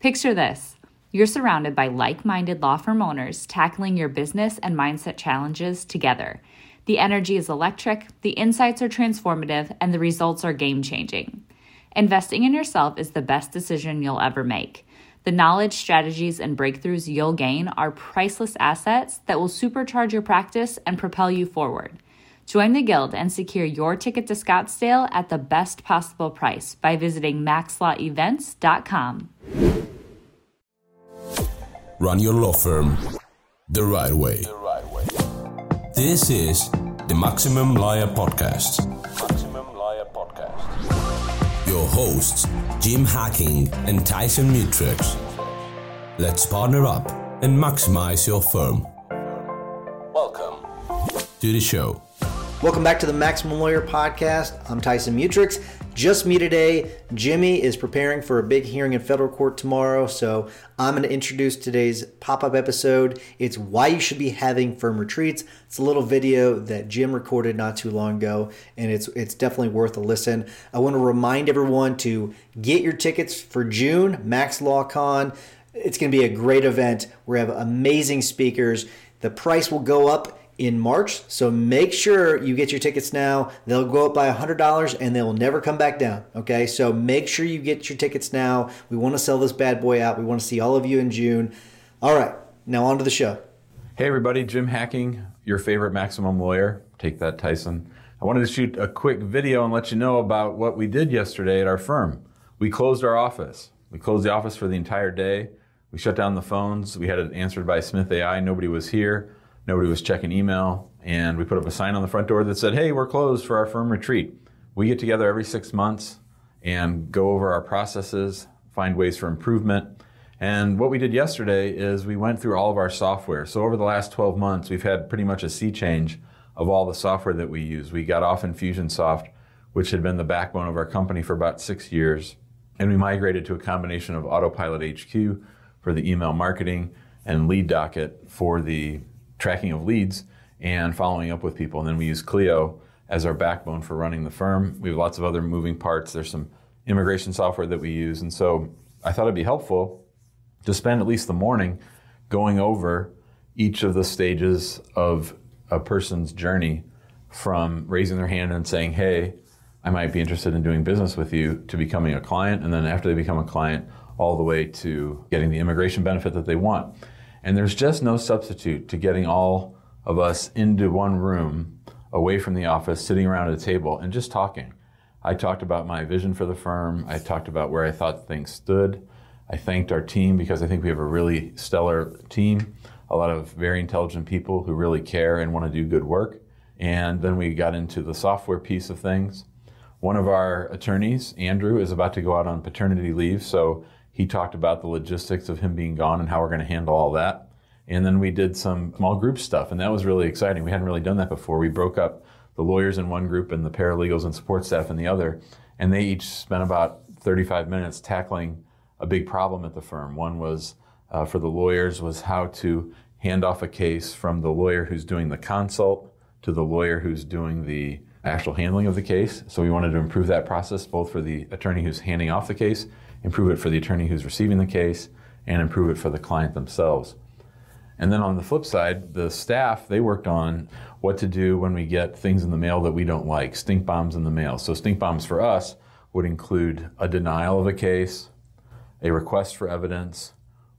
Picture this you're surrounded by like minded law firm owners tackling your business and mindset challenges together. The energy is electric, the insights are transformative, and the results are game changing. Investing in yourself is the best decision you'll ever make. The knowledge, strategies, and breakthroughs you'll gain are priceless assets that will supercharge your practice and propel you forward. Join the Guild and secure your ticket to Scottsdale at the best possible price by visiting maxlawevents.com. Run your law firm the right way. the right way. This is the Maximum Lawyer Podcast. Maximum Lawyer Podcast. Your hosts, Jim Hacking and Tyson Mutrux. Let's partner up and maximize your firm. Welcome. To the show. Welcome back to the Maximum Lawyer Podcast. I'm Tyson Mutrux. Just me today. Jimmy is preparing for a big hearing in federal court tomorrow, so I'm going to introduce today's pop up episode. It's why you should be having firm retreats. It's a little video that Jim recorded not too long ago, and it's it's definitely worth a listen. I want to remind everyone to get your tickets for June, Max Law Con. It's going to be a great event. We have amazing speakers. The price will go up in March. So make sure you get your tickets now. They'll go up by $100 and they will never come back down. Okay. So make sure you get your tickets now. We want to sell this bad boy out. We want to see all of you in June. All right. Now on to the show. Hey everybody, Jim Hacking, your favorite maximum lawyer. Take that, Tyson. I wanted to shoot a quick video and let you know about what we did yesterday at our firm. We closed our office. We closed the office for the entire day. We shut down the phones. We had it answered by Smith AI. Nobody was here. Nobody was checking email. And we put up a sign on the front door that said, Hey, we're closed for our firm retreat. We get together every six months and go over our processes, find ways for improvement. And what we did yesterday is we went through all of our software. So over the last 12 months, we've had pretty much a sea change of all the software that we use. We got off Infusionsoft, which had been the backbone of our company for about six years. And we migrated to a combination of Autopilot HQ for the email marketing and Lead Docket for the tracking of leads and following up with people. And then we use Clio as our backbone for running the firm. We have lots of other moving parts. There's some immigration software that we use. And so I thought it'd be helpful to spend at least the morning going over each of the stages of a person's journey from raising their hand and saying, Hey, I might be interested in doing business with you to becoming a client. And then after they become a client, all the way to getting the immigration benefit that they want. And there's just no substitute to getting all of us into one room away from the office, sitting around a table and just talking. I talked about my vision for the firm. I talked about where I thought things stood. I thanked our team because I think we have a really stellar team, a lot of very intelligent people who really care and want to do good work. And then we got into the software piece of things. One of our attorneys, Andrew, is about to go out on paternity leave, so he talked about the logistics of him being gone and how we're going to handle all that. And then we did some small group stuff, and that was really exciting. We hadn't really done that before. We broke up the lawyers in one group and the paralegals and support staff in the other, and they each spent about 35 minutes tackling a big problem at the firm. One was uh, for the lawyers was how to hand off a case from the lawyer who's doing the consult to the lawyer who's doing the actual handling of the case. So we wanted to improve that process both for the attorney who's handing off the case improve it for the attorney who's receiving the case, and improve it for the client themselves. And then on the flip side, the staff, they worked on what to do when we get things in the mail that we don't like, stink bombs in the mail. So, stink bombs for us would include a denial of a case, a request for evidence,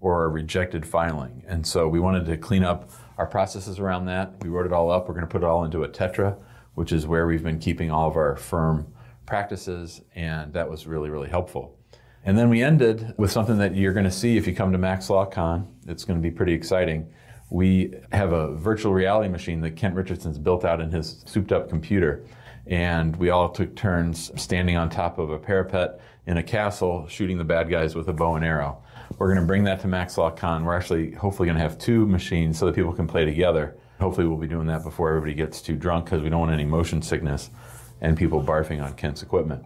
or a rejected filing. And so, we wanted to clean up our processes around that. We wrote it all up. We're going to put it all into a Tetra, which is where we've been keeping all of our firm practices, and that was really, really helpful. And then we ended with something that you're going to see if you come to Max Law Con. It's going to be pretty exciting. We have a virtual reality machine that Kent Richardson's built out in his souped up computer. And we all took turns standing on top of a parapet in a castle shooting the bad guys with a bow and arrow. We're going to bring that to Max Law Con. We're actually hopefully going to have two machines so that people can play together. Hopefully, we'll be doing that before everybody gets too drunk because we don't want any motion sickness and people barfing on Kent's equipment.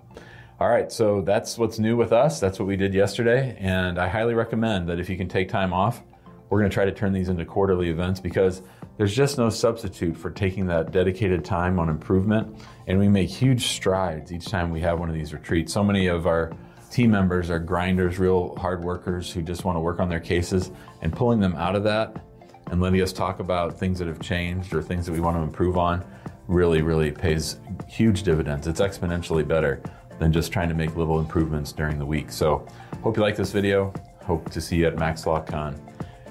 All right, so that's what's new with us. That's what we did yesterday, and I highly recommend that if you can take time off, we're going to try to turn these into quarterly events because there's just no substitute for taking that dedicated time on improvement. And we make huge strides each time we have one of these retreats. So many of our team members are grinders, real hard workers who just want to work on their cases, and pulling them out of that and letting us talk about things that have changed or things that we want to improve on really, really pays huge dividends. It's exponentially better than just trying to make little improvements during the week. So, hope you like this video. Hope to see you at Max Law Con.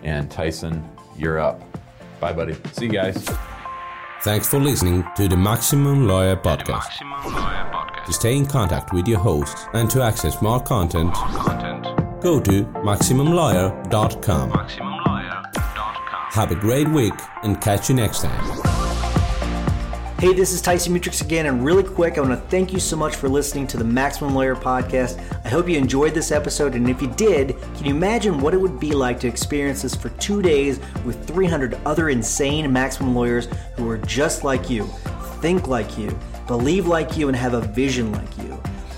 And Tyson, you're up. Bye, buddy. See you guys. Thanks for listening to the Maximum Lawyer Podcast. Maximum Lawyer Podcast. To stay in contact with your hosts and to access more content, go to MaximumLawyer.com. Have a great week and catch you next time. Hey, this is Tyson Mutrux again, and really quick, I want to thank you so much for listening to the Maximum Lawyer podcast. I hope you enjoyed this episode, and if you did, can you imagine what it would be like to experience this for two days with 300 other insane Maximum lawyers who are just like you, think like you, believe like you, and have a vision like you?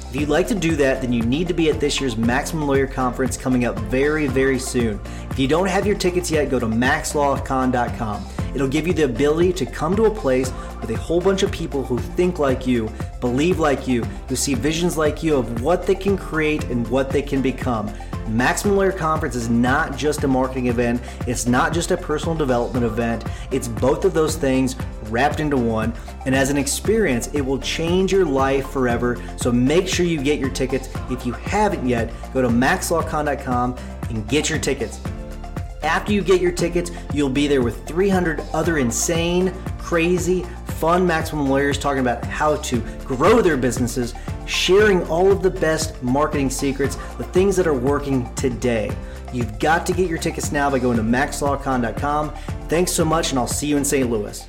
If you'd like to do that, then you need to be at this year's Maximum Lawyer Conference coming up very, very soon. If you don't have your tickets yet, go to maxlawcon.com. It'll give you the ability to come to a place with a whole bunch of people who think like you, believe like you, who see visions like you of what they can create and what they can become. Maximum Lawyer Conference is not just a marketing event, it's not just a personal development event, it's both of those things wrapped into one. And as an experience, it will change your life forever. So make sure you get your tickets. If you haven't yet, go to maxlawcon.com and get your tickets. After you get your tickets, you'll be there with 300 other insane, crazy, fun maximum lawyers talking about how to grow their businesses, sharing all of the best marketing secrets, the things that are working today. You've got to get your tickets now by going to maxlawcon.com. Thanks so much, and I'll see you in St. Louis.